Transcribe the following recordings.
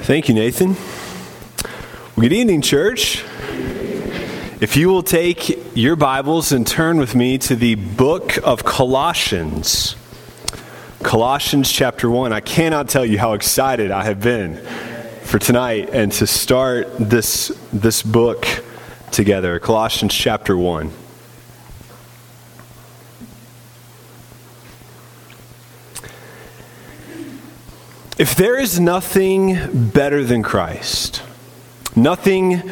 Thank you, Nathan. Well, good evening, church. If you will take your Bibles and turn with me to the book of Colossians, Colossians chapter 1. I cannot tell you how excited I have been for tonight and to start this, this book together. Colossians chapter 1. If there is nothing better than Christ, nothing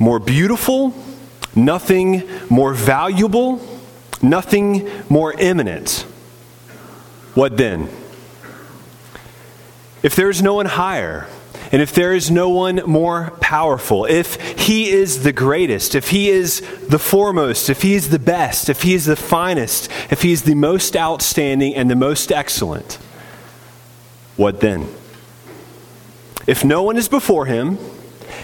more beautiful, nothing more valuable, nothing more imminent, what then? If there is no one higher, and if there is no one more powerful, if he is the greatest, if he is the foremost, if he is the best, if he is the finest, if he is the most outstanding and the most excellent, what then? If no one is before him,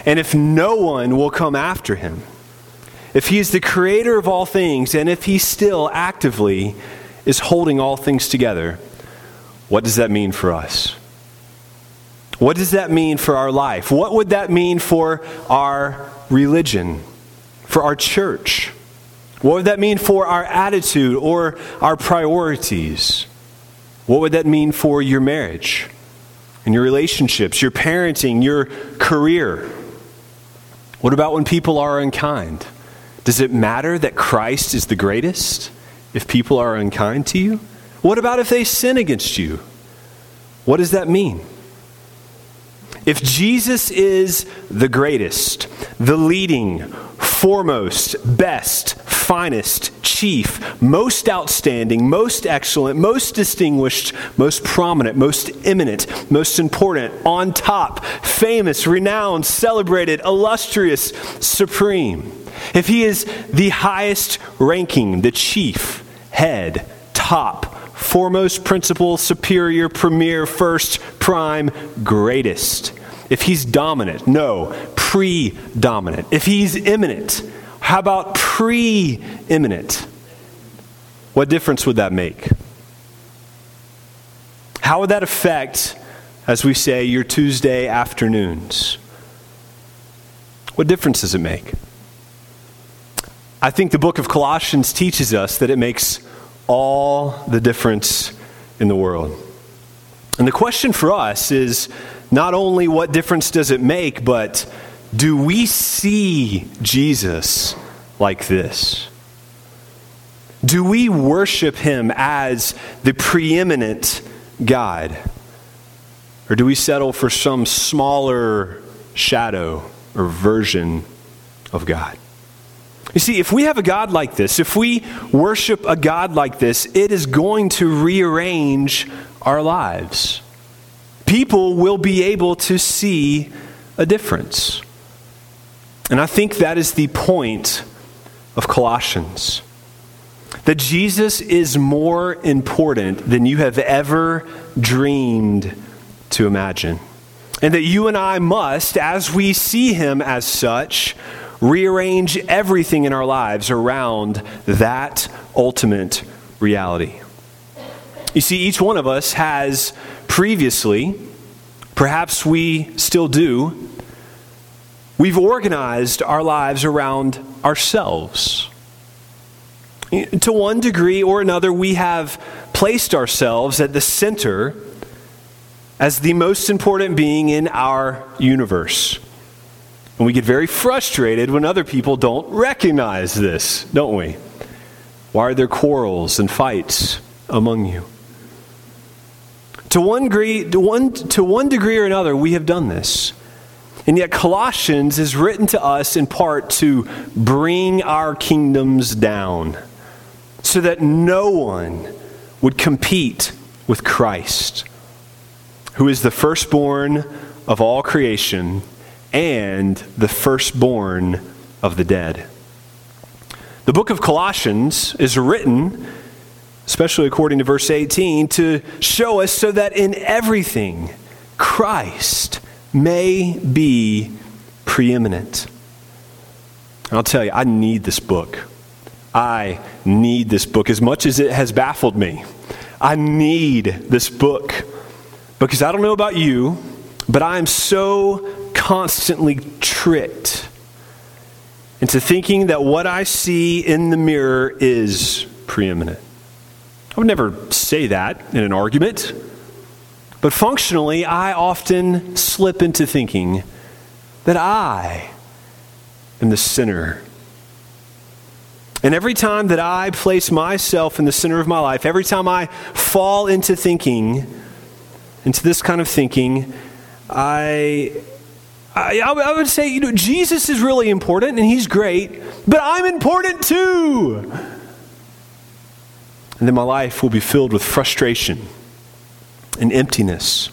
and if no one will come after him, if he is the creator of all things, and if he still actively is holding all things together, what does that mean for us? What does that mean for our life? What would that mean for our religion, for our church? What would that mean for our attitude or our priorities? What would that mean for your marriage and your relationships, your parenting, your career? What about when people are unkind? Does it matter that Christ is the greatest if people are unkind to you? What about if they sin against you? What does that mean? If Jesus is the greatest, the leading, foremost, best, finest, chief, most outstanding, most excellent, most distinguished, most prominent, most eminent, most important, on top, famous, renowned, celebrated, illustrious, supreme. If he is the highest ranking, the chief, head, top, foremost, principal, superior, premier, first, prime, greatest. If he's dominant, no, predominant. If he's imminent, how about preeminent? What difference would that make? How would that affect, as we say, your Tuesday afternoons? What difference does it make? I think the book of Colossians teaches us that it makes all the difference in the world. And the question for us is not only what difference does it make, but do we see Jesus like this? Do we worship him as the preeminent God? Or do we settle for some smaller shadow or version of God? You see, if we have a God like this, if we worship a God like this, it is going to rearrange our lives. People will be able to see a difference. And I think that is the point of Colossians. That Jesus is more important than you have ever dreamed to imagine. And that you and I must, as we see him as such, rearrange everything in our lives around that ultimate reality. You see, each one of us has previously, perhaps we still do, we've organized our lives around ourselves. To one degree or another, we have placed ourselves at the center as the most important being in our universe. And we get very frustrated when other people don't recognize this, don't we? Why are there quarrels and fights among you? To one, degree, to, one, to one degree or another, we have done this. And yet, Colossians is written to us in part to bring our kingdoms down so that no one would compete with Christ, who is the firstborn of all creation and the firstborn of the dead. The book of Colossians is written, especially according to verse 18, to show us so that in everything Christ may be preeminent. I'll tell you, I need this book. I need this book as much as it has baffled me. I need this book because I don't know about you, but I am so constantly tricked into thinking that what I see in the mirror is preeminent. I would never say that in an argument, but functionally, I often slip into thinking that I am the sinner. And every time that I place myself in the center of my life, every time I fall into thinking, into this kind of thinking, I I, I, would say, you know, Jesus is really important and he's great, but I'm important too. And then my life will be filled with frustration and emptiness,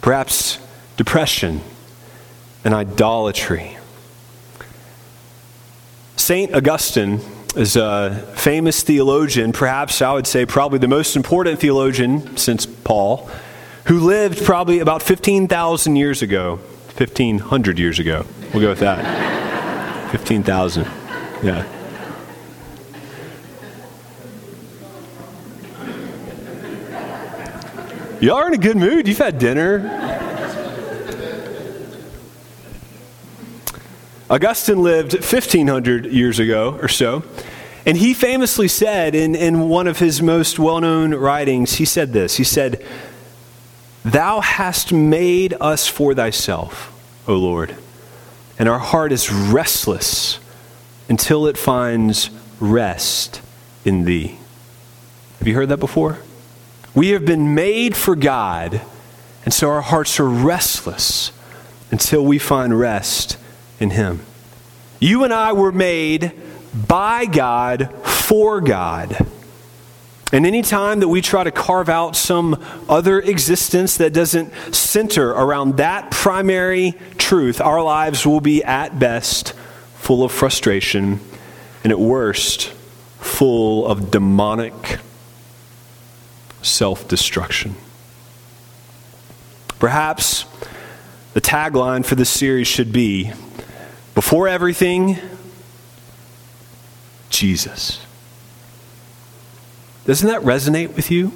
perhaps depression and idolatry. St. Augustine is a famous theologian, perhaps I would say probably the most important theologian since Paul, who lived probably about 15,000 years ago. 1,500 years ago. We'll go with that. 15,000. Yeah. Y'all are in a good mood. You've had dinner. Augustine lived 1,500 years ago or so. And he famously said in, in one of his most well known writings, he said this He said, Thou hast made us for thyself, O Lord, and our heart is restless until it finds rest in thee. Have you heard that before? We have been made for God, and so our hearts are restless until we find rest in Him. You and I were made by God for God. And any time that we try to carve out some other existence that doesn't center around that primary truth, our lives will be at best full of frustration and at worst full of demonic self destruction. Perhaps the tagline for this series should be Before everything, Jesus. Doesn't that resonate with you?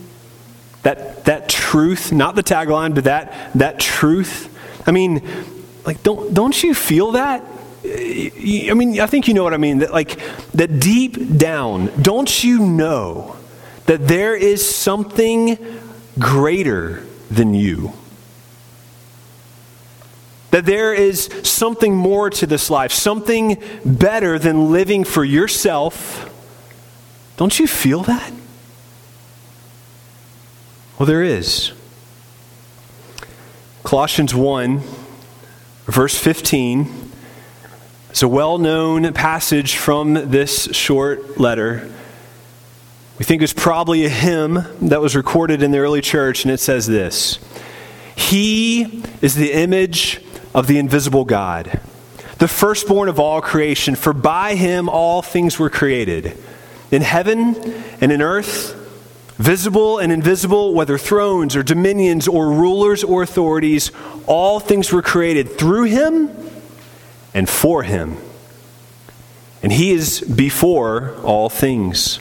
That, that truth, not the tagline, but that, that truth. I mean, like, don't, don't you feel that? I mean, I think you know what I mean. That, like, that deep down, don't you know that there is something greater than you? That there is something more to this life, something better than living for yourself. Don't you feel that? Well, there is. Colossians 1, verse 15, is a well known passage from this short letter. We think it's probably a hymn that was recorded in the early church, and it says this He is the image of the invisible God, the firstborn of all creation, for by him all things were created, in heaven and in earth Visible and invisible, whether thrones or dominions or rulers or authorities, all things were created through him and for him. And he is before all things.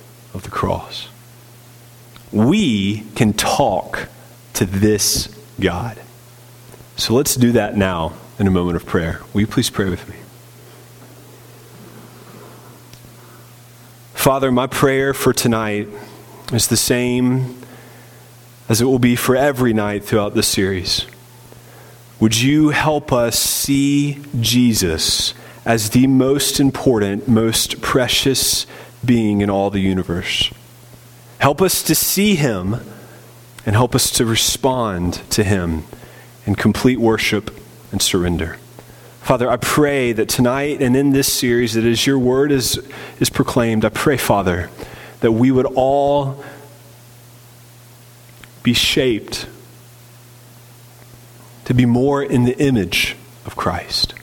of the cross. We can talk to this God. So let's do that now in a moment of prayer. Will you please pray with me? Father, my prayer for tonight is the same as it will be for every night throughout this series. Would you help us see Jesus as the most important, most precious being in all the universe? Help us to see him and help us to respond to him in complete worship and surrender. Father, I pray that tonight and in this series, that as your word is, is proclaimed, I pray, Father, that we would all be shaped to be more in the image of Christ.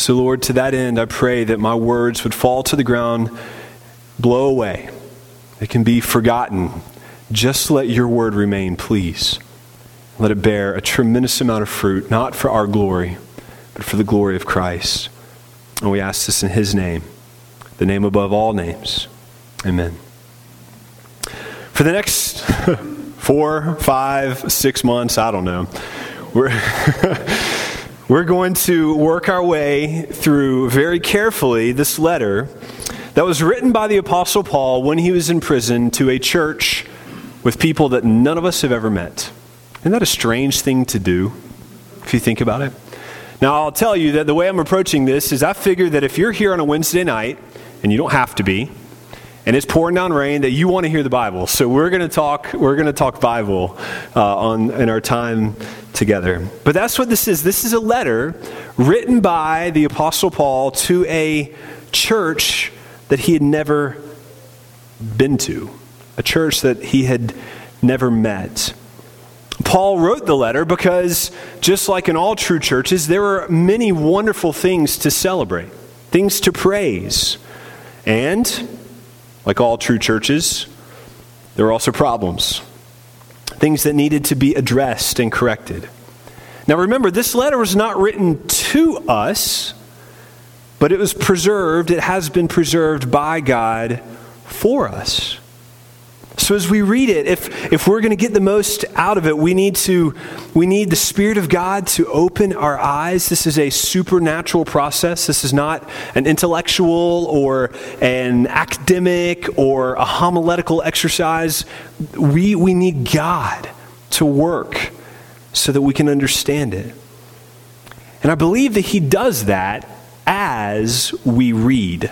So, Lord, to that end, I pray that my words would fall to the ground, blow away. They can be forgotten. Just let your word remain, please. Let it bear a tremendous amount of fruit, not for our glory, but for the glory of Christ. And we ask this in his name, the name above all names. Amen. For the next four, five, six months, I don't know, we're, we're going to work our way through very carefully this letter that was written by the Apostle Paul when he was in prison to a church with people that none of us have ever met. Isn't that a strange thing to do if you think about it? Now, I'll tell you that the way I'm approaching this is I figure that if you're here on a Wednesday night, and you don't have to be, and it's pouring down rain, that you want to hear the Bible. So we're going to talk. We're going to talk Bible uh, on in our time together. But that's what this is. This is a letter written by the Apostle Paul to a church that he had never been to, a church that he had never met. Paul wrote the letter because, just like in all true churches, there are many wonderful things to celebrate, things to praise. And, like all true churches, there were also problems, things that needed to be addressed and corrected. Now, remember, this letter was not written to us, but it was preserved, it has been preserved by God for us. So as we read it, if, if we're going to get the most out of it, we need to we need the Spirit of God to open our eyes. This is a supernatural process. This is not an intellectual or an academic or a homiletical exercise. We we need God to work so that we can understand it. And I believe that He does that as we read.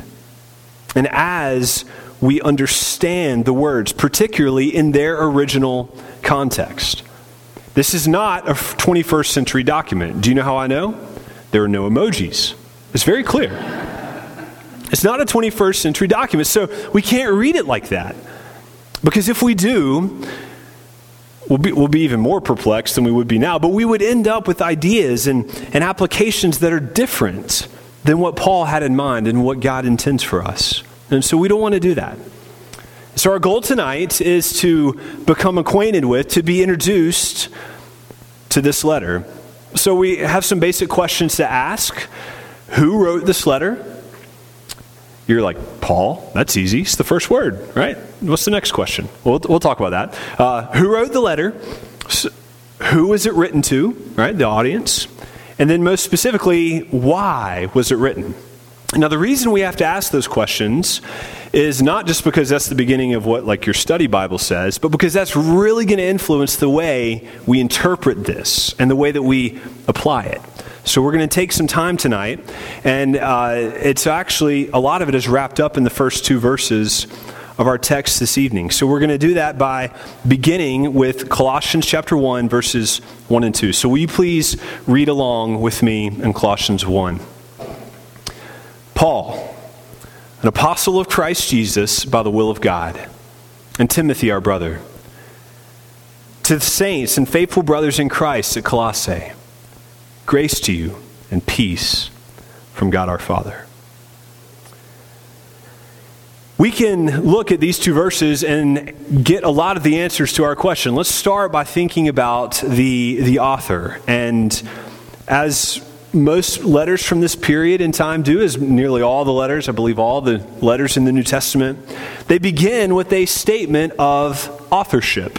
And as we understand the words, particularly in their original context. This is not a 21st century document. Do you know how I know? There are no emojis. It's very clear. It's not a 21st century document, so we can't read it like that. Because if we do, we'll be, we'll be even more perplexed than we would be now, but we would end up with ideas and, and applications that are different than what Paul had in mind and what God intends for us. And so we don't want to do that. So, our goal tonight is to become acquainted with, to be introduced to this letter. So, we have some basic questions to ask. Who wrote this letter? You're like, Paul, that's easy. It's the first word, right? What's the next question? We'll, we'll talk about that. Uh, who wrote the letter? Who was it written to, right? The audience. And then, most specifically, why was it written? Now, the reason we have to ask those questions is not just because that's the beginning of what like your study Bible says, but because that's really going to influence the way we interpret this and the way that we apply it. So we're going to take some time tonight, and uh, it's actually a lot of it is wrapped up in the first two verses of our text this evening. So we're going to do that by beginning with Colossians chapter 1 verses 1 and 2. So will you please read along with me in Colossians 1? Paul, an apostle of Christ Jesus by the will of God, and Timothy, our brother, to the saints and faithful brothers in Christ at Colossae, grace to you and peace from God our Father. We can look at these two verses and get a lot of the answers to our question. Let's start by thinking about the, the author. And as most letters from this period in time do, as nearly all the letters, I believe all the letters in the New Testament, they begin with a statement of authorship.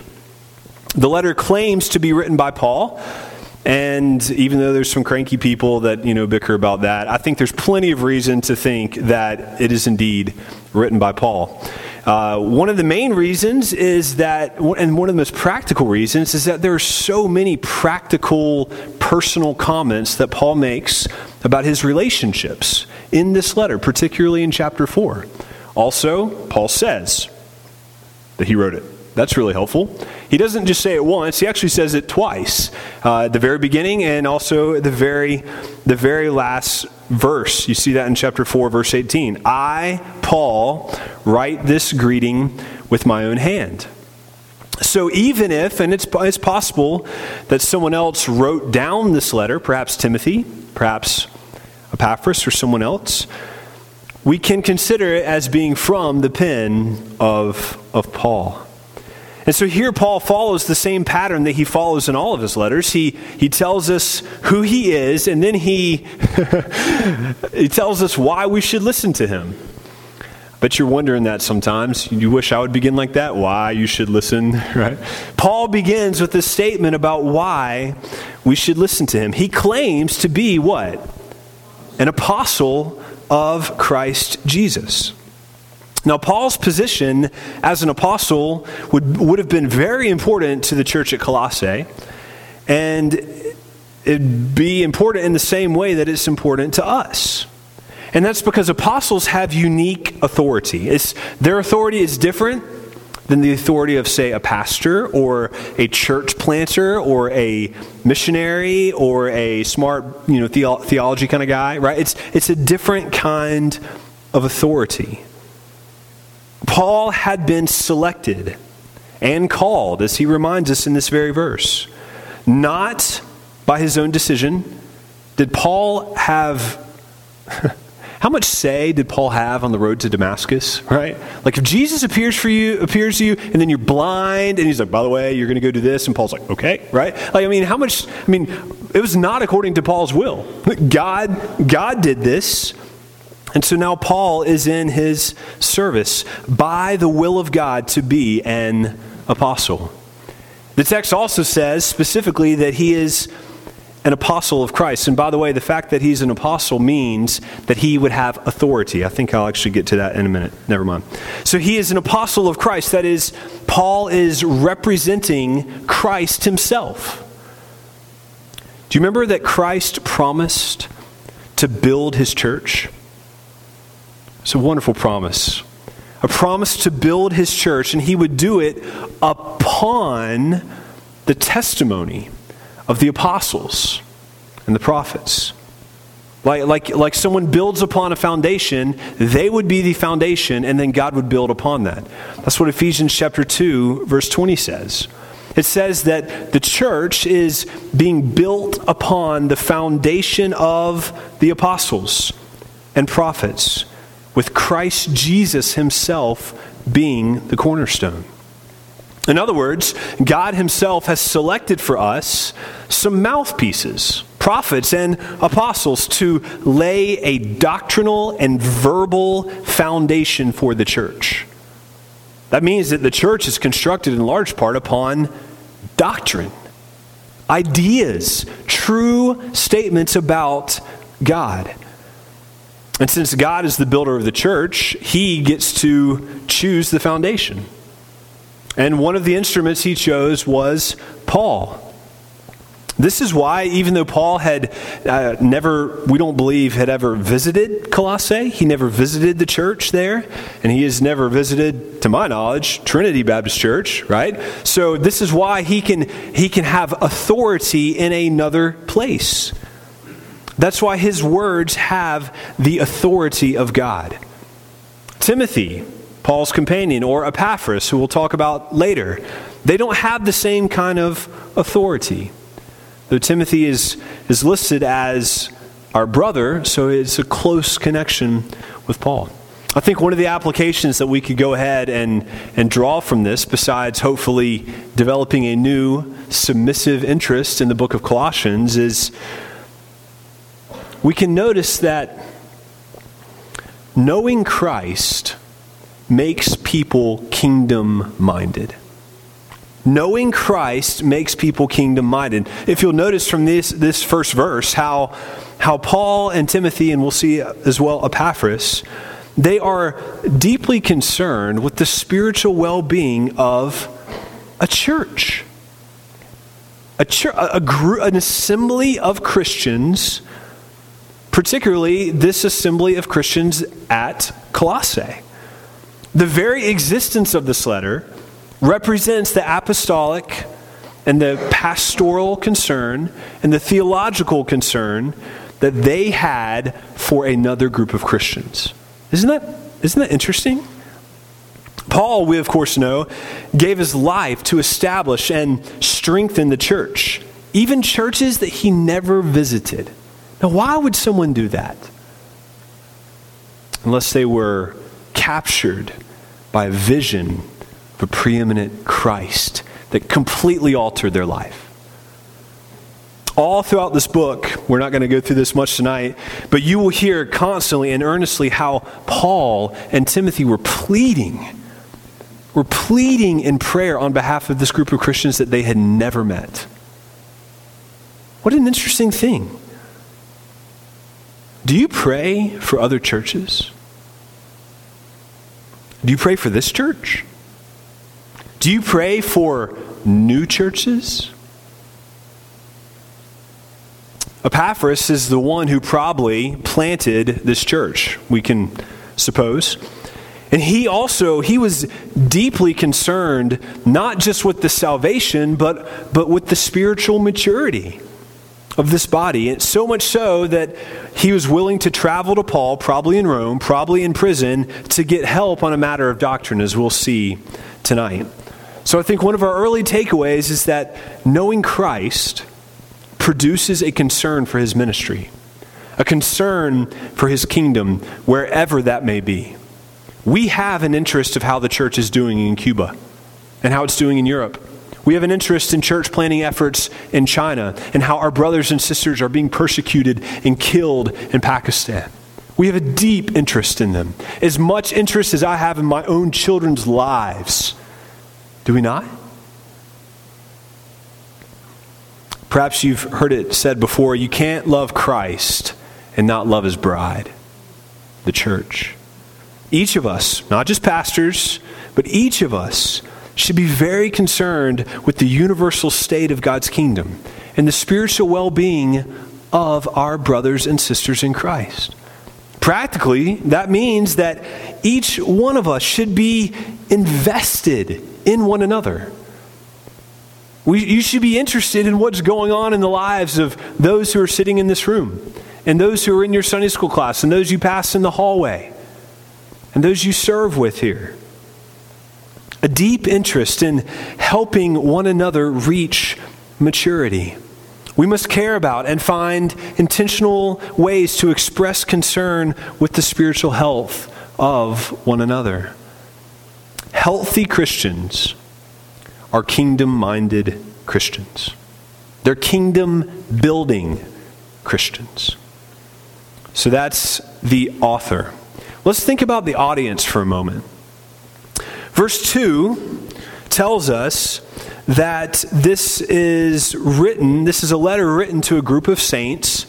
The letter claims to be written by Paul, and even though there's some cranky people that you know bicker about that, I think there's plenty of reason to think that it is indeed written by Paul. Uh, one of the main reasons is that, and one of the most practical reasons, is that there are so many practical, personal comments that Paul makes about his relationships in this letter, particularly in chapter 4. Also, Paul says that he wrote it. That's really helpful. He doesn't just say it once, he actually says it twice uh, at the very beginning and also at the very, the very last verse. You see that in chapter 4, verse 18. I, Paul, write this greeting with my own hand. So, even if, and it's, it's possible that someone else wrote down this letter, perhaps Timothy, perhaps Epaphras, or someone else, we can consider it as being from the pen of, of Paul. And so here Paul follows the same pattern that he follows in all of his letters. He, he tells us who he is, and then he, he tells us why we should listen to him. But you're wondering that sometimes. You wish I would begin like that. Why you should listen, right? Paul begins with a statement about why we should listen to him. He claims to be what? An apostle of Christ Jesus. Now, Paul's position as an apostle would, would have been very important to the church at Colossae, and it'd be important in the same way that it's important to us. And that's because apostles have unique authority. It's, their authority is different than the authority of, say, a pastor or a church planter or a missionary or a smart, you know, theo- theology kind of guy, right? It's, it's a different kind of authority. Paul had been selected and called, as he reminds us in this very verse, not by his own decision. Did Paul have. How much say did Paul have on the road to Damascus, right? Like if Jesus appears for you, appears to you, and then you're blind, and he's like, by the way, you're going to go do this, and Paul's like, okay, right? Like, I mean, how much, I mean, it was not according to Paul's will. God, God did this. And so now Paul is in his service by the will of God to be an apostle. The text also says specifically that he is an apostle of Christ. And by the way, the fact that he's an apostle means that he would have authority. I think I'll actually get to that in a minute. Never mind. So he is an apostle of Christ. That is, Paul is representing Christ himself. Do you remember that Christ promised to build his church? It's a wonderful promise. A promise to build his church, and he would do it upon the testimony of the apostles and the prophets. Like, like, like someone builds upon a foundation, they would be the foundation, and then God would build upon that. That's what Ephesians chapter 2, verse 20 says. It says that the church is being built upon the foundation of the apostles and prophets with Christ Jesus himself being the cornerstone. In other words, God himself has selected for us some mouthpieces, prophets and apostles, to lay a doctrinal and verbal foundation for the church. That means that the church is constructed in large part upon doctrine, ideas, true statements about God. And since God is the builder of the church, he gets to choose the foundation. And one of the instruments he chose was Paul. This is why, even though Paul had uh, never, we don't believe, had ever visited Colossae, he never visited the church there, and he has never visited, to my knowledge, Trinity Baptist Church, right? So this is why he can, he can have authority in another place. That's why his words have the authority of God. Timothy, Paul's companion, or Epaphras, who we'll talk about later, they don't have the same kind of authority. Though Timothy is, is listed as our brother, so it's a close connection with Paul. I think one of the applications that we could go ahead and, and draw from this, besides hopefully developing a new submissive interest in the book of Colossians, is we can notice that knowing Christ makes people kingdom minded. Knowing Christ makes people kingdom minded. If you'll notice from this, this first verse how, how Paul and Timothy, and we'll see as well Epaphras, they are deeply concerned with the spiritual well being of a church. A, church, a, a, an assembly of Christians particularly this assembly of Christians at Colossae. The very existence of this letter represents the apostolic and the pastoral concern and the theological concern that they had for another group of Christians. Isn't that, isn't that interesting? Paul, we of course know, gave his life to establish and strengthen the church, even churches that he never visited. Now, why would someone do that? Unless they were captured by a vision of a preeminent Christ that completely altered their life. All throughout this book, we're not going to go through this much tonight, but you will hear constantly and earnestly how Paul and Timothy were pleading, were pleading in prayer on behalf of this group of Christians that they had never met. What an interesting thing. Do you pray for other churches? Do you pray for this church? Do you pray for new churches? Epaphras is the one who probably planted this church, we can suppose. And he also he was deeply concerned not just with the salvation but but with the spiritual maturity of this body. And so much so that he was willing to travel to Paul, probably in Rome, probably in prison, to get help on a matter of doctrine, as we'll see tonight. So I think one of our early takeaways is that knowing Christ produces a concern for his ministry, a concern for his kingdom, wherever that may be. We have an interest of how the church is doing in Cuba and how it's doing in Europe. We have an interest in church planting efforts in China and how our brothers and sisters are being persecuted and killed in Pakistan. We have a deep interest in them, as much interest as I have in my own children's lives. Do we not? Perhaps you've heard it said before you can't love Christ and not love his bride, the church. Each of us, not just pastors, but each of us should be very concerned with the universal state of God's kingdom and the spiritual well being of our brothers and sisters in Christ. Practically, that means that each one of us should be invested in one another. We, you should be interested in what's going on in the lives of those who are sitting in this room, and those who are in your Sunday school class, and those you pass in the hallway, and those you serve with here. A deep interest in helping one another reach maturity. We must care about and find intentional ways to express concern with the spiritual health of one another. Healthy Christians are kingdom minded Christians. They're kingdom building Christians. So that's the author. Let's think about the audience for a moment. Verse 2 tells us that this is written, this is a letter written to a group of saints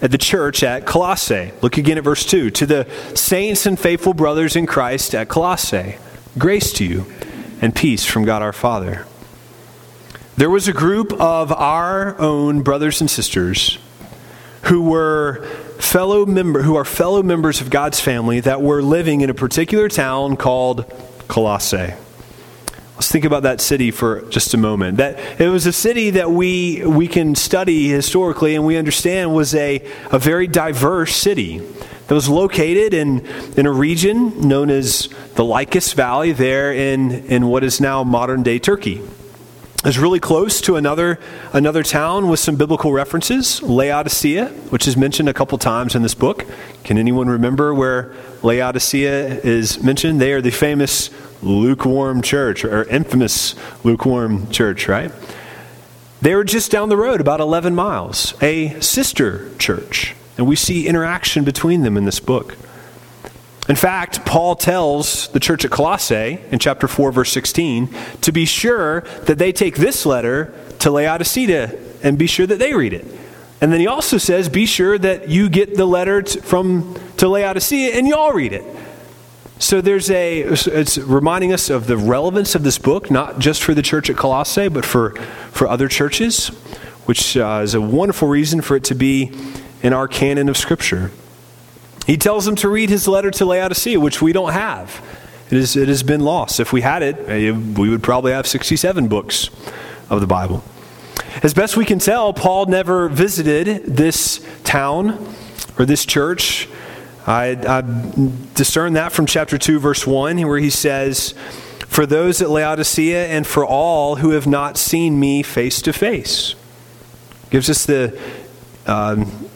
at the church at Colossae. Look again at verse 2. To the saints and faithful brothers in Christ at Colossae, grace to you and peace from God our Father. There was a group of our own brothers and sisters who were fellow member who are fellow members of God's family that were living in a particular town called Colossae. Let's think about that city for just a moment. That it was a city that we we can study historically and we understand was a, a very diverse city that was located in, in a region known as the Lycus Valley there in, in what is now modern day Turkey. It's really close to another, another town with some biblical references, Laodicea, which is mentioned a couple times in this book. Can anyone remember where Laodicea is mentioned? They are the famous lukewarm church, or infamous lukewarm church, right? They were just down the road, about 11 miles, a sister church. And we see interaction between them in this book. In fact, Paul tells the church at Colossae in chapter 4, verse 16, to be sure that they take this letter to Laodicea and be sure that they read it. And then he also says, be sure that you get the letter to, from to Laodicea and y'all read it. So there's a it's reminding us of the relevance of this book, not just for the church at Colossae, but for for other churches, which uh, is a wonderful reason for it to be in our canon of Scripture. He tells them to read his letter to Laodicea, which we don't have. It, is, it has been lost. If we had it, eh, we would probably have 67 books of the Bible. As best we can tell, Paul never visited this town or this church I, I discern that from chapter 2, verse 1, where he says, For those at Laodicea and for all who have not seen me face to face. Gives us the. Um,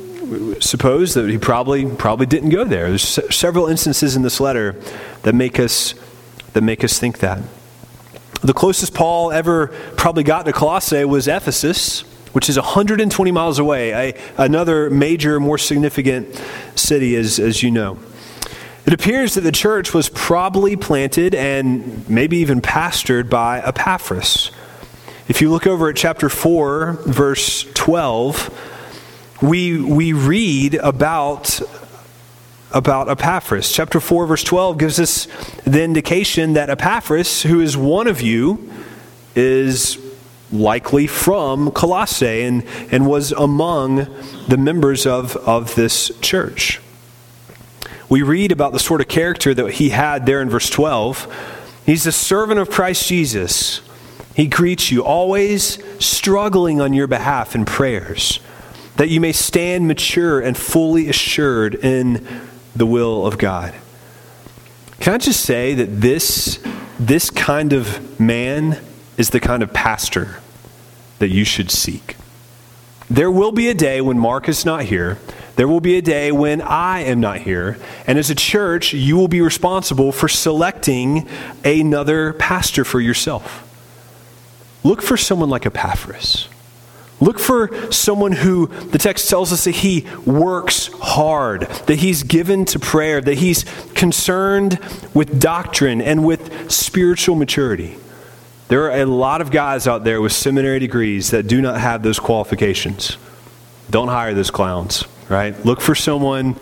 suppose that he probably probably didn't go there. There's several instances in this letter that make us that make us think that. The closest Paul ever probably got to Colossae was Ephesus, which is 120 miles away, a, another major, more significant city, as, as you know. It appears that the church was probably planted and maybe even pastored by Epaphras. If you look over at chapter 4, verse 12, we, we read about about Epaphras. Chapter 4, verse 12 gives us the indication that Epaphras, who is one of you, is likely from Colossae and, and was among the members of, of this church. We read about the sort of character that he had there in verse 12. He's a servant of Christ Jesus. He greets you, always struggling on your behalf in prayers, that you may stand mature and fully assured in the will of God. Can I just say that this, this kind of man is the kind of pastor that you should seek? There will be a day when Mark is not here. There will be a day when I am not here. And as a church, you will be responsible for selecting another pastor for yourself. Look for someone like Epaphras. Look for someone who the text tells us that he works hard, that he's given to prayer, that he's concerned with doctrine and with spiritual maturity. There are a lot of guys out there with seminary degrees that do not have those qualifications. Don't hire those clowns, right? Look for someone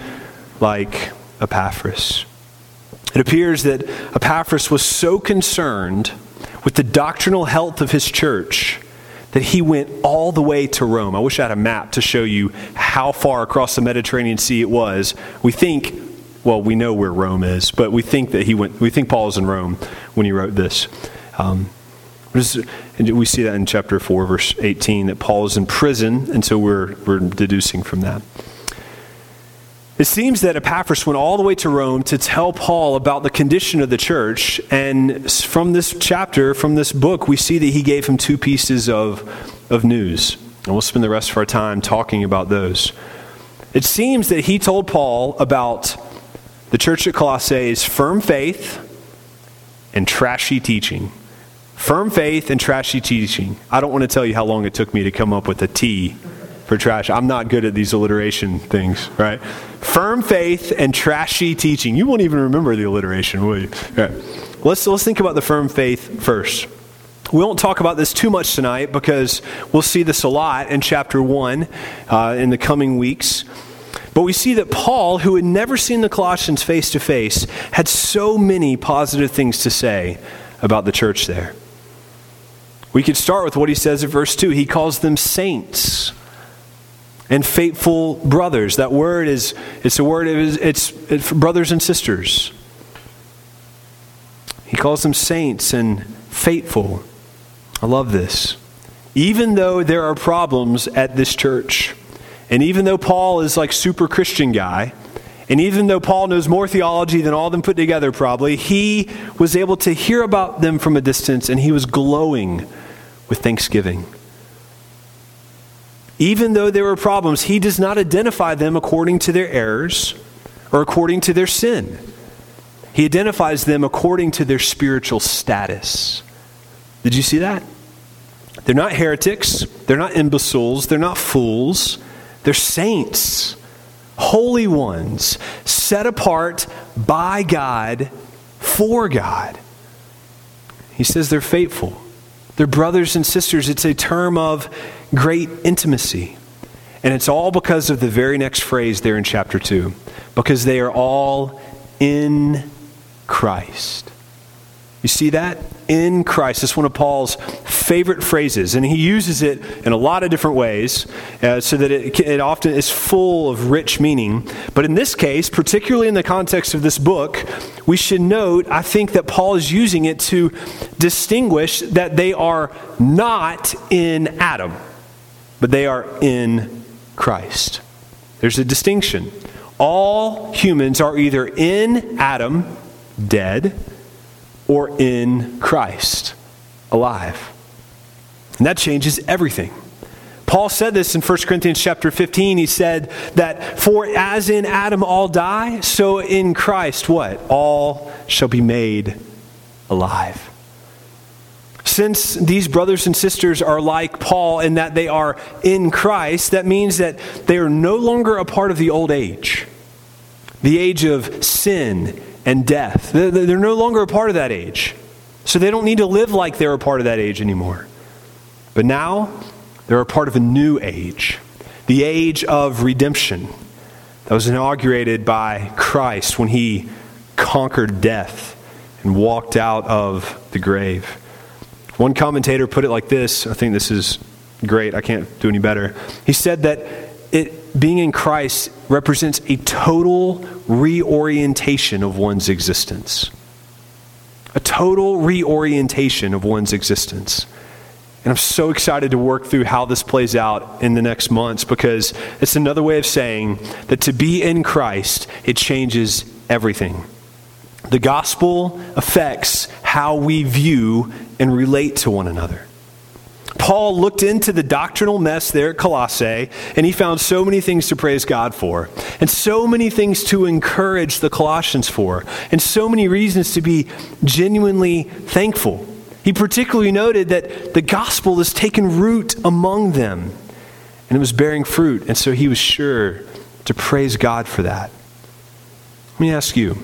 like Epaphras. It appears that Epaphras was so concerned with the doctrinal health of his church that he went all the way to Rome. I wish I had a map to show you how far across the Mediterranean Sea it was. We think, well, we know where Rome is, but we think that he went, we think Paul is in Rome when he wrote this. Um, we see that in chapter 4, verse 18, that Paul is in prison, and so we're, we're deducing from that. It seems that Epaphras went all the way to Rome to tell Paul about the condition of the church. And from this chapter, from this book, we see that he gave him two pieces of, of news. And we'll spend the rest of our time talking about those. It seems that he told Paul about the church at Colossae's firm faith and trashy teaching. Firm faith and trashy teaching. I don't want to tell you how long it took me to come up with a T for trash. I'm not good at these alliteration things, right? Firm faith and trashy teaching. You won't even remember the alliteration, will you? Let's, let's think about the firm faith first. We won't talk about this too much tonight because we'll see this a lot in chapter 1 uh, in the coming weeks. But we see that Paul, who had never seen the Colossians face to face, had so many positive things to say about the church there. We could start with what he says in verse 2. He calls them saints and faithful brothers. That word is it's a word it's, it's, it's brothers and sisters. He calls them saints and faithful. I love this. Even though there are problems at this church, and even though Paul is like super Christian guy, and even though Paul knows more theology than all of them put together, probably, he was able to hear about them from a distance and he was glowing with thanksgiving. Even though there were problems, he does not identify them according to their errors or according to their sin. He identifies them according to their spiritual status. Did you see that? They're not heretics, they're not imbeciles, they're not fools, they're saints, holy ones, set apart by God for God. He says they're faithful. They're brothers and sisters. It's a term of great intimacy. And it's all because of the very next phrase there in chapter 2 because they are all in Christ. You see that? In Christ. It's one of Paul's favorite phrases, and he uses it in a lot of different ways uh, so that it, it often is full of rich meaning. But in this case, particularly in the context of this book, we should note, I think, that Paul is using it to distinguish that they are not in Adam, but they are in Christ. There's a distinction. All humans are either in Adam, dead, or in Christ, alive. And that changes everything. Paul said this in 1 Corinthians chapter 15. He said that for as in Adam all die, so in Christ what? All shall be made alive. Since these brothers and sisters are like Paul in that they are in Christ, that means that they are no longer a part of the old age, the age of sin and death. They're no longer a part of that age. So they don't need to live like they're a part of that age anymore. But now they're a part of a new age, the age of redemption that was inaugurated by Christ when he conquered death and walked out of the grave. One commentator put it like this I think this is great, I can't do any better. He said that it, being in Christ represents a total reorientation of one's existence. A total reorientation of one's existence. And I'm so excited to work through how this plays out in the next months because it's another way of saying that to be in Christ, it changes everything. The gospel affects how we view and relate to one another. Paul looked into the doctrinal mess there at Colossae, and he found so many things to praise God for, and so many things to encourage the Colossians for, and so many reasons to be genuinely thankful. He particularly noted that the gospel has taken root among them, and it was bearing fruit, and so he was sure to praise God for that. Let me ask you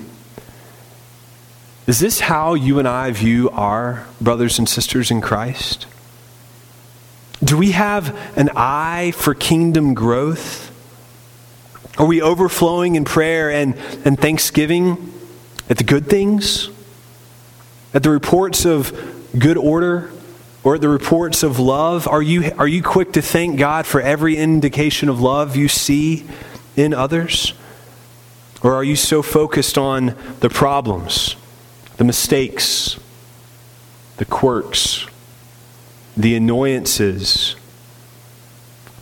is this how you and I view our brothers and sisters in Christ? Do we have an eye for kingdom growth? Are we overflowing in prayer and, and thanksgiving at the good things? At the reports of good order? Or at the reports of love? Are you, are you quick to thank God for every indication of love you see in others? Or are you so focused on the problems? The mistakes, the quirks, the annoyances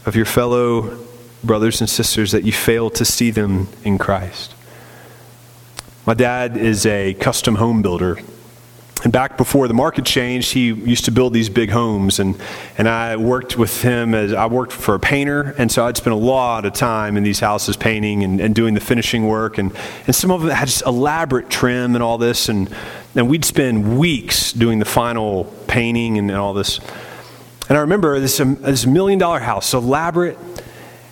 of your fellow brothers and sisters that you fail to see them in Christ. My dad is a custom home builder and back before the market changed, he used to build these big homes, and, and I worked with him as I worked for a painter, and so I'd spent a lot of time in these houses painting and, and doing the finishing work, and, and some of them had just elaborate trim and all this, and, and we'd spend weeks doing the final painting and, and all this. And I remember this, um, this million dollar house, elaborate,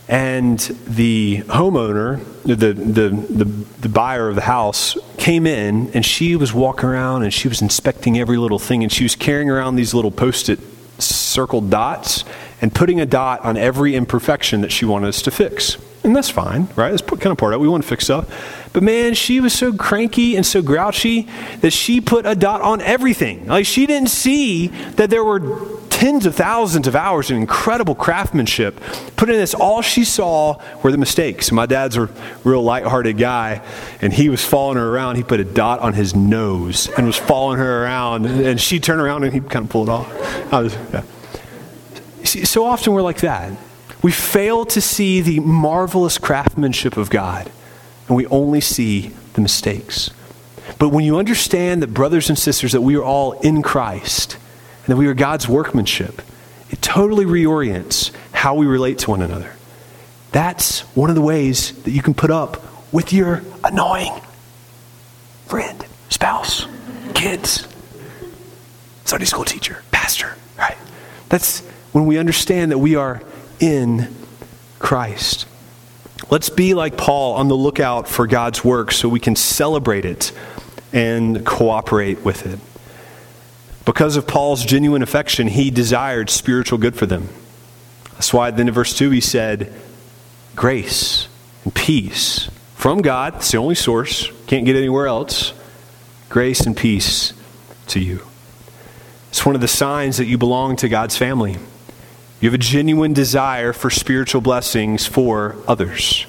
and the homeowner, the, the, the, the, buyer of the house, came in and she was walking around and she was inspecting every little thing and she was carrying around these little post it circled dots and putting a dot on every imperfection that she wanted us to fix. And that's fine, right? That's kind of part of it. We want to fix stuff. But man, she was so cranky and so grouchy that she put a dot on everything. Like she didn't see that there were tens of thousands of hours of incredible craftsmanship put in this. All she saw were the mistakes. My dad's a real light-hearted guy, and he was following her around. He put a dot on his nose and was following her around, and she turned around and he kind of pulled it off. Was, yeah. See, so often we're like that. We fail to see the marvelous craftsmanship of God, and we only see the mistakes. But when you understand that, brothers and sisters, that we are all in Christ, and that we are God's workmanship, it totally reorients how we relate to one another. That's one of the ways that you can put up with your annoying friend, spouse, kids, Sunday school teacher, pastor, right? That's when we understand that we are in Christ. Let's be like Paul on the lookout for God's work so we can celebrate it and cooperate with it. Because of Paul's genuine affection, he desired spiritual good for them. That's why then in verse 2 he said, Grace and peace from God, it's the only source, can't get anywhere else. Grace and peace to you. It's one of the signs that you belong to God's family. You have a genuine desire for spiritual blessings for others.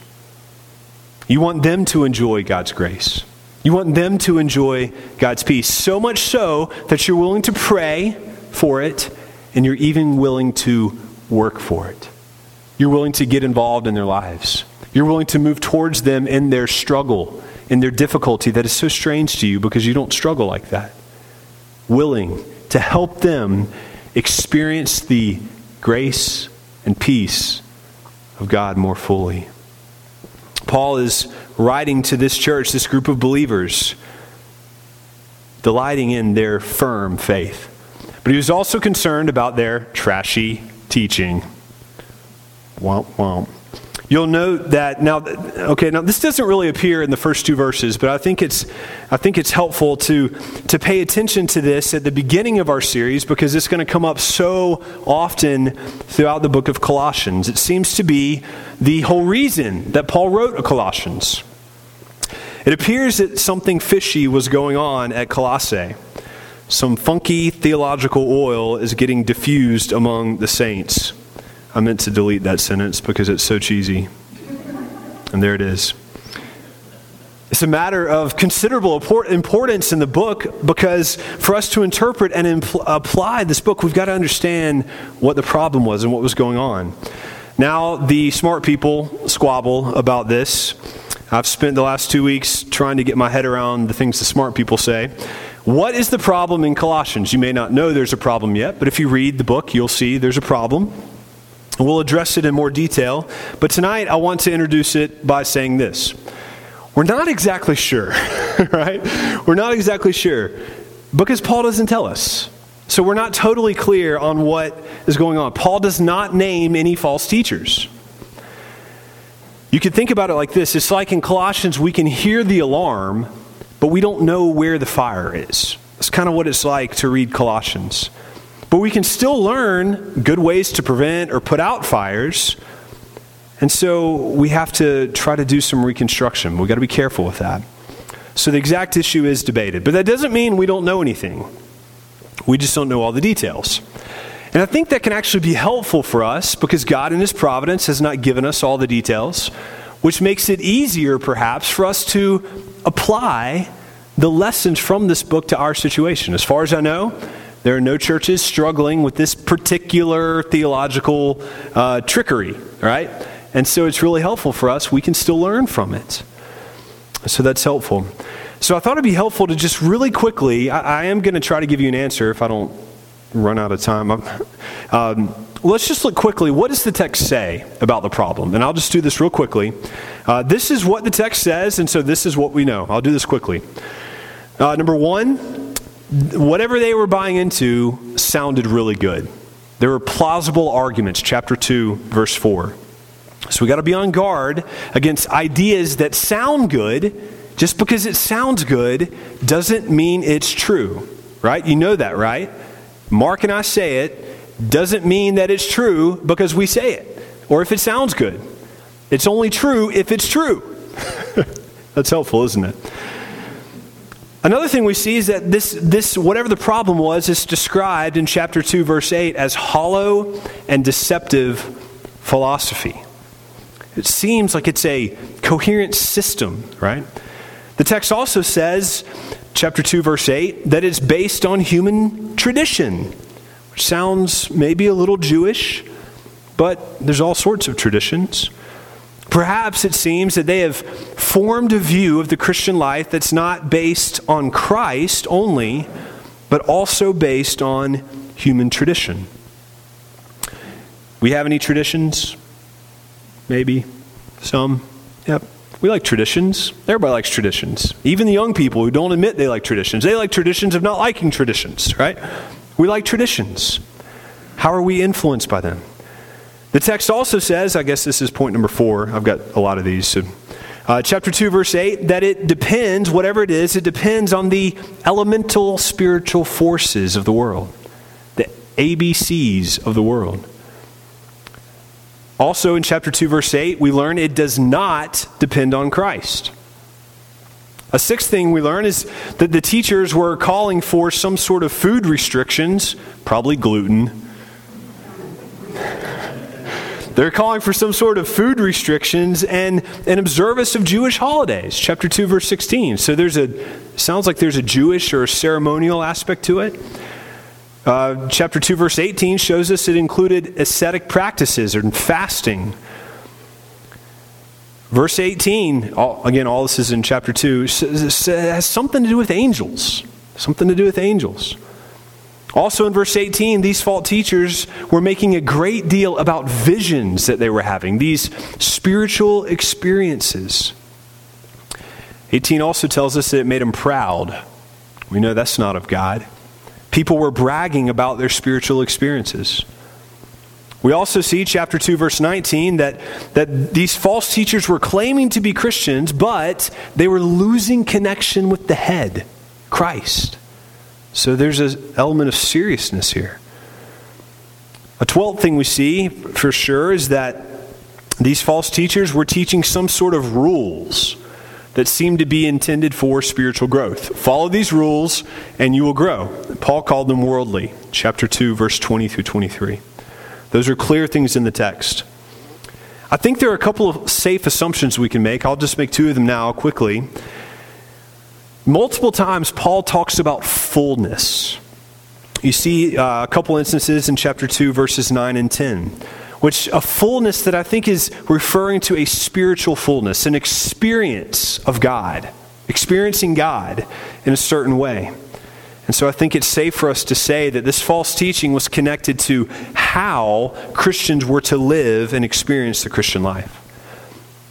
You want them to enjoy God's grace. You want them to enjoy God's peace. So much so that you're willing to pray for it and you're even willing to work for it. You're willing to get involved in their lives. You're willing to move towards them in their struggle, in their difficulty that is so strange to you because you don't struggle like that. Willing to help them experience the grace and peace of God more fully. Paul is writing to this church, this group of believers, delighting in their firm faith. But he was also concerned about their trashy teaching. Womp womp. You'll note that now, okay, now this doesn't really appear in the first two verses, but I think it's, I think it's helpful to, to pay attention to this at the beginning of our series because it's going to come up so often throughout the book of Colossians. It seems to be the whole reason that Paul wrote a Colossians. It appears that something fishy was going on at Colossae. Some funky theological oil is getting diffused among the saints. I meant to delete that sentence because it's so cheesy. And there it is. It's a matter of considerable importance in the book because for us to interpret and impl- apply this book, we've got to understand what the problem was and what was going on. Now, the smart people squabble about this. I've spent the last two weeks trying to get my head around the things the smart people say. What is the problem in Colossians? You may not know there's a problem yet, but if you read the book, you'll see there's a problem. We'll address it in more detail, but tonight I want to introduce it by saying this. We're not exactly sure, right? We're not exactly sure because Paul doesn't tell us. So we're not totally clear on what is going on. Paul does not name any false teachers. You could think about it like this it's like in Colossians, we can hear the alarm, but we don't know where the fire is. That's kind of what it's like to read Colossians. But we can still learn good ways to prevent or put out fires. And so we have to try to do some reconstruction. We've got to be careful with that. So the exact issue is debated. But that doesn't mean we don't know anything, we just don't know all the details. And I think that can actually be helpful for us because God, in His providence, has not given us all the details, which makes it easier, perhaps, for us to apply the lessons from this book to our situation. As far as I know, there are no churches struggling with this particular theological uh, trickery, right? And so it's really helpful for us. We can still learn from it. So that's helpful. So I thought it'd be helpful to just really quickly, I, I am going to try to give you an answer if I don't run out of time. Um, let's just look quickly. What does the text say about the problem? And I'll just do this real quickly. Uh, this is what the text says, and so this is what we know. I'll do this quickly. Uh, number one, whatever they were buying into sounded really good. There were plausible arguments, chapter 2, verse 4. So we got to be on guard against ideas that sound good. Just because it sounds good doesn't mean it's true, right? You know that, right? Mark and I say it doesn't mean that it's true because we say it or if it sounds good. It's only true if it's true. That's helpful, isn't it? Another thing we see is that this, this, whatever the problem was, is described in chapter 2, verse 8 as hollow and deceptive philosophy. It seems like it's a coherent system, right? The text also says, chapter 2, verse 8, that it's based on human tradition, which sounds maybe a little Jewish, but there's all sorts of traditions. Perhaps it seems that they have formed a view of the Christian life that's not based on Christ only, but also based on human tradition. We have any traditions? Maybe. Some. Yep. We like traditions. Everybody likes traditions. Even the young people who don't admit they like traditions. They like traditions of not liking traditions, right? We like traditions. How are we influenced by them? The text also says, I guess this is point number four. I've got a lot of these. So, uh, chapter 2, verse 8, that it depends, whatever it is, it depends on the elemental spiritual forces of the world, the ABCs of the world. Also, in chapter 2, verse 8, we learn it does not depend on Christ. A sixth thing we learn is that the teachers were calling for some sort of food restrictions, probably gluten they're calling for some sort of food restrictions and an observance of Jewish holidays. Chapter 2, verse 16. So there's a, sounds like there's a Jewish or a ceremonial aspect to it. Uh, chapter 2, verse 18 shows us it included ascetic practices and fasting. Verse 18, all, again, all this is in chapter 2, has something to do with angels. Something to do with angels. Also in verse 18, these false teachers were making a great deal about visions that they were having, these spiritual experiences. 18 also tells us that it made them proud. We know that's not of God. People were bragging about their spiritual experiences. We also see, chapter 2, verse 19, that, that these false teachers were claiming to be Christians, but they were losing connection with the head, Christ. So there's an element of seriousness here. A twelfth thing we see for sure is that these false teachers were teaching some sort of rules that seem to be intended for spiritual growth. Follow these rules and you will grow. Paul called them worldly, chapter 2, verse 20 through 23. Those are clear things in the text. I think there are a couple of safe assumptions we can make. I'll just make two of them now quickly. Multiple times, Paul talks about fullness. You see uh, a couple instances in chapter 2, verses 9 and 10, which a fullness that I think is referring to a spiritual fullness, an experience of God, experiencing God in a certain way. And so I think it's safe for us to say that this false teaching was connected to how Christians were to live and experience the Christian life.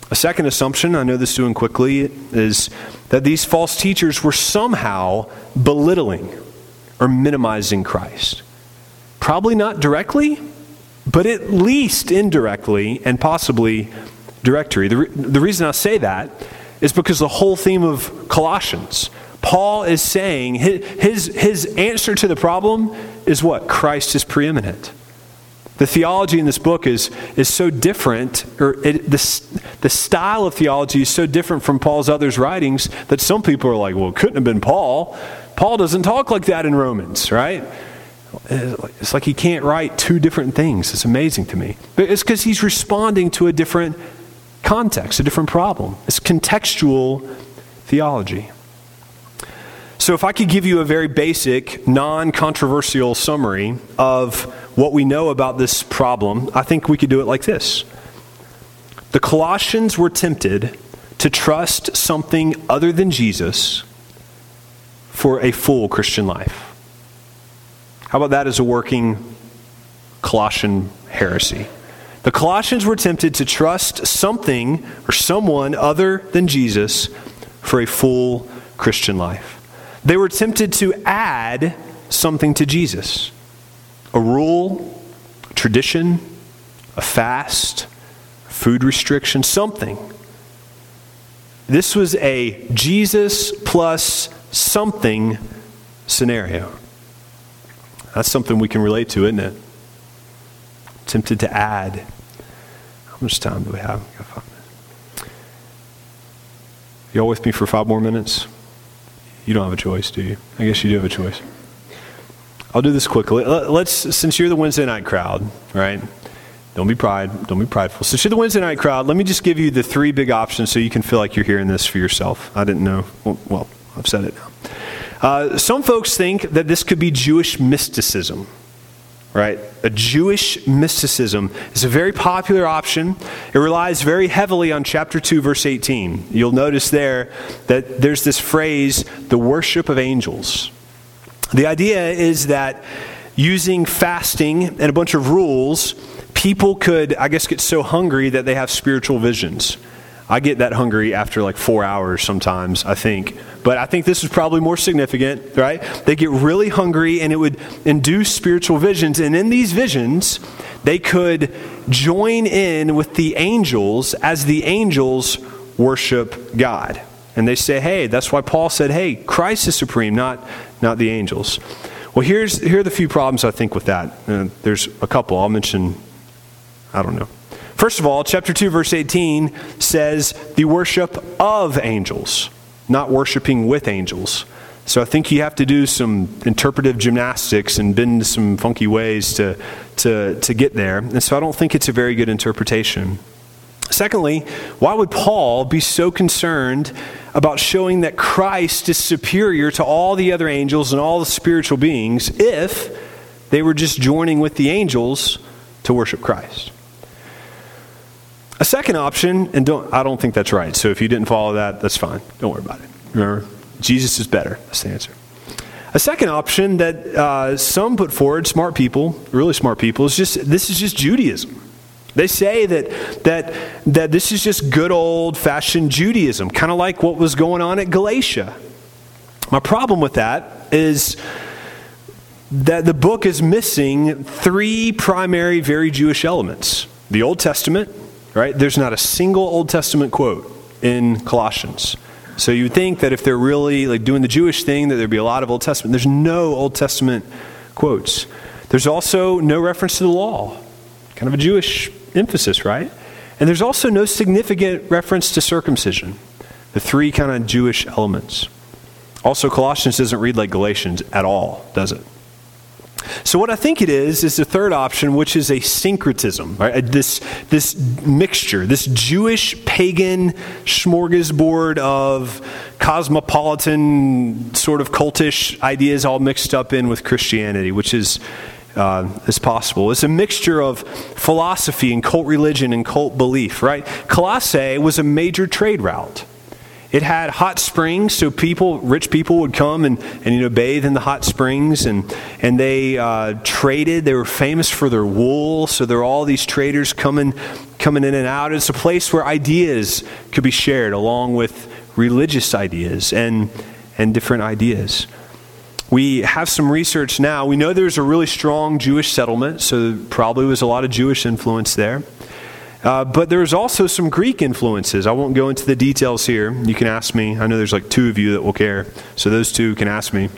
A second assumption, I know this is doing quickly, is that these false teachers were somehow belittling or minimizing Christ. Probably not directly, but at least indirectly and possibly directly. The, re- the reason I say that is because the whole theme of Colossians Paul is saying his, his answer to the problem is what? Christ is preeminent. The theology in this book is, is so different, or it, the, the style of theology is so different from Paul's other writings that some people are like, well, it couldn't have been Paul. Paul doesn't talk like that in Romans, right? It's like he can't write two different things. It's amazing to me. But it's because he's responding to a different context, a different problem. It's contextual theology. So, if I could give you a very basic, non controversial summary of what we know about this problem, I think we could do it like this The Colossians were tempted to trust something other than Jesus for a full Christian life. How about that as a working Colossian heresy? The Colossians were tempted to trust something or someone other than Jesus for a full Christian life. They were tempted to add something to Jesus a rule, a tradition, a fast, food restriction, something. This was a Jesus plus something scenario. That's something we can relate to, isn't it? Tempted to add. How much time do we have? Y'all with me for five more minutes? You don't have a choice, do you? I guess you do have a choice. I'll do this quickly. Let's, since you're the Wednesday night crowd, right? Don't be pride. Don't be prideful. Since you're the Wednesday night crowd, let me just give you the three big options so you can feel like you're hearing this for yourself. I didn't know. Well, well I've said it now. Uh, some folks think that this could be Jewish mysticism right? A Jewish mysticism is a very popular option. It relies very heavily on chapter 2, verse 18. You'll notice there that there's this phrase, the worship of angels. The idea is that using fasting and a bunch of rules, people could, I guess, get so hungry that they have spiritual visions. I get that hungry after like four hours sometimes, I think. But I think this is probably more significant, right? They get really hungry and it would induce spiritual visions. And in these visions, they could join in with the angels as the angels worship God. And they say, hey, that's why Paul said, hey, Christ is supreme, not, not the angels. Well, here's, here are the few problems I think with that. Uh, there's a couple. I'll mention, I don't know. First of all, chapter 2, verse 18 says the worship of angels, not worshiping with angels. So I think you have to do some interpretive gymnastics and bend some funky ways to, to, to get there. And so I don't think it's a very good interpretation. Secondly, why would Paul be so concerned about showing that Christ is superior to all the other angels and all the spiritual beings if they were just joining with the angels to worship Christ? A second option, and don't, I don't think that's right, so if you didn't follow that, that's fine. Don't worry about it. Remember, Jesus is better. That's the answer. A second option that uh, some put forward, smart people, really smart people, is just this is just Judaism. They say that, that, that this is just good old fashioned Judaism, kind of like what was going on at Galatia. My problem with that is that the book is missing three primary, very Jewish elements the Old Testament, right? There's not a single Old Testament quote in Colossians. So you would think that if they're really like doing the Jewish thing, that there'd be a lot of Old Testament. There's no Old Testament quotes. There's also no reference to the law, kind of a Jewish emphasis, right? And there's also no significant reference to circumcision, the three kind of Jewish elements. Also, Colossians doesn't read like Galatians at all, does it? So what I think it is is the third option, which is a syncretism, right? This this mixture, this Jewish pagan smorgasbord of cosmopolitan sort of cultish ideas all mixed up in with Christianity, which is uh, is possible. It's a mixture of philosophy and cult religion and cult belief, right? Colossae was a major trade route. It had hot springs, so people, rich people, would come and, and you know bathe in the hot springs, and and they uh, traded. They were famous for their wool, so there were all these traders coming coming in and out. It's a place where ideas could be shared, along with religious ideas and and different ideas. We have some research now. We know there's a really strong Jewish settlement, so probably was a lot of Jewish influence there. Uh, but there's also some Greek influences. I won't go into the details here. You can ask me. I know there's like two of you that will care, so those two can ask me.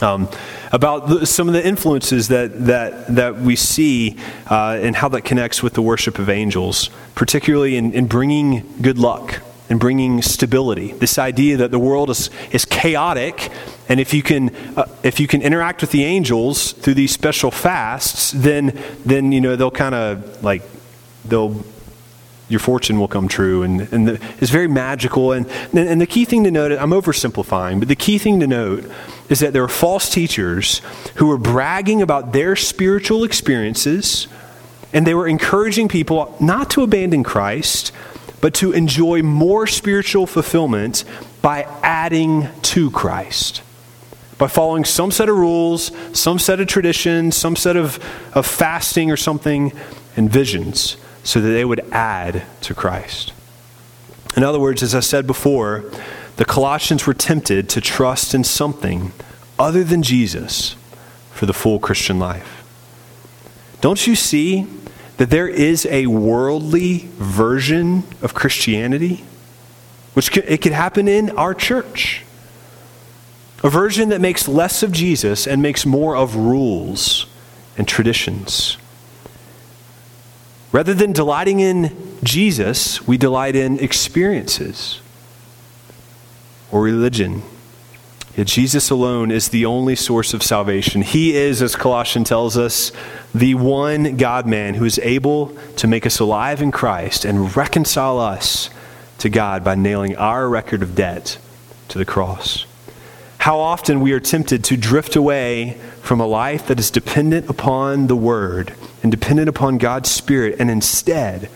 Um, about the, some of the influences that, that, that we see uh, and how that connects with the worship of angels, particularly in, in bringing good luck and bringing stability. This idea that the world is, is chaotic, and if you, can, uh, if you can interact with the angels through these special fasts, then, then you know, they'll kind of like they'll your fortune will come true and, and the, it's very magical. And, and the key thing to note i'm oversimplifying but the key thing to note is that there are false teachers who were bragging about their spiritual experiences and they were encouraging people not to abandon christ but to enjoy more spiritual fulfillment by adding to christ. By following some set of rules some set of traditions some set of, of fasting or something and visions so that they would add to Christ. In other words, as I said before, the Colossians were tempted to trust in something other than Jesus for the full Christian life. Don't you see that there is a worldly version of Christianity? Which could, it could happen in our church. A version that makes less of Jesus and makes more of rules and traditions. Rather than delighting in Jesus, we delight in experiences or religion. Yet Jesus alone is the only source of salvation. He is, as Colossians tells us, the one God man who is able to make us alive in Christ and reconcile us to God by nailing our record of debt to the cross. How often we are tempted to drift away from a life that is dependent upon the Word and dependent upon God's Spirit, and instead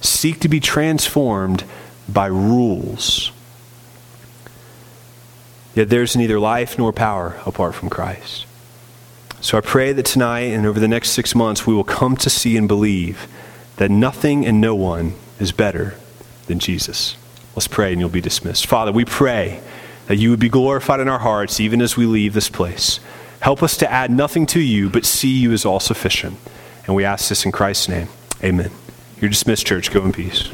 seek to be transformed by rules. Yet there's neither life nor power apart from Christ. So I pray that tonight and over the next six months we will come to see and believe that nothing and no one is better than Jesus. Let's pray and you'll be dismissed. Father, we pray that you would be glorified in our hearts even as we leave this place. Help us to add nothing to you, but see you as all sufficient. And we ask this in Christ's name. Amen. You're dismissed, church. Go in peace.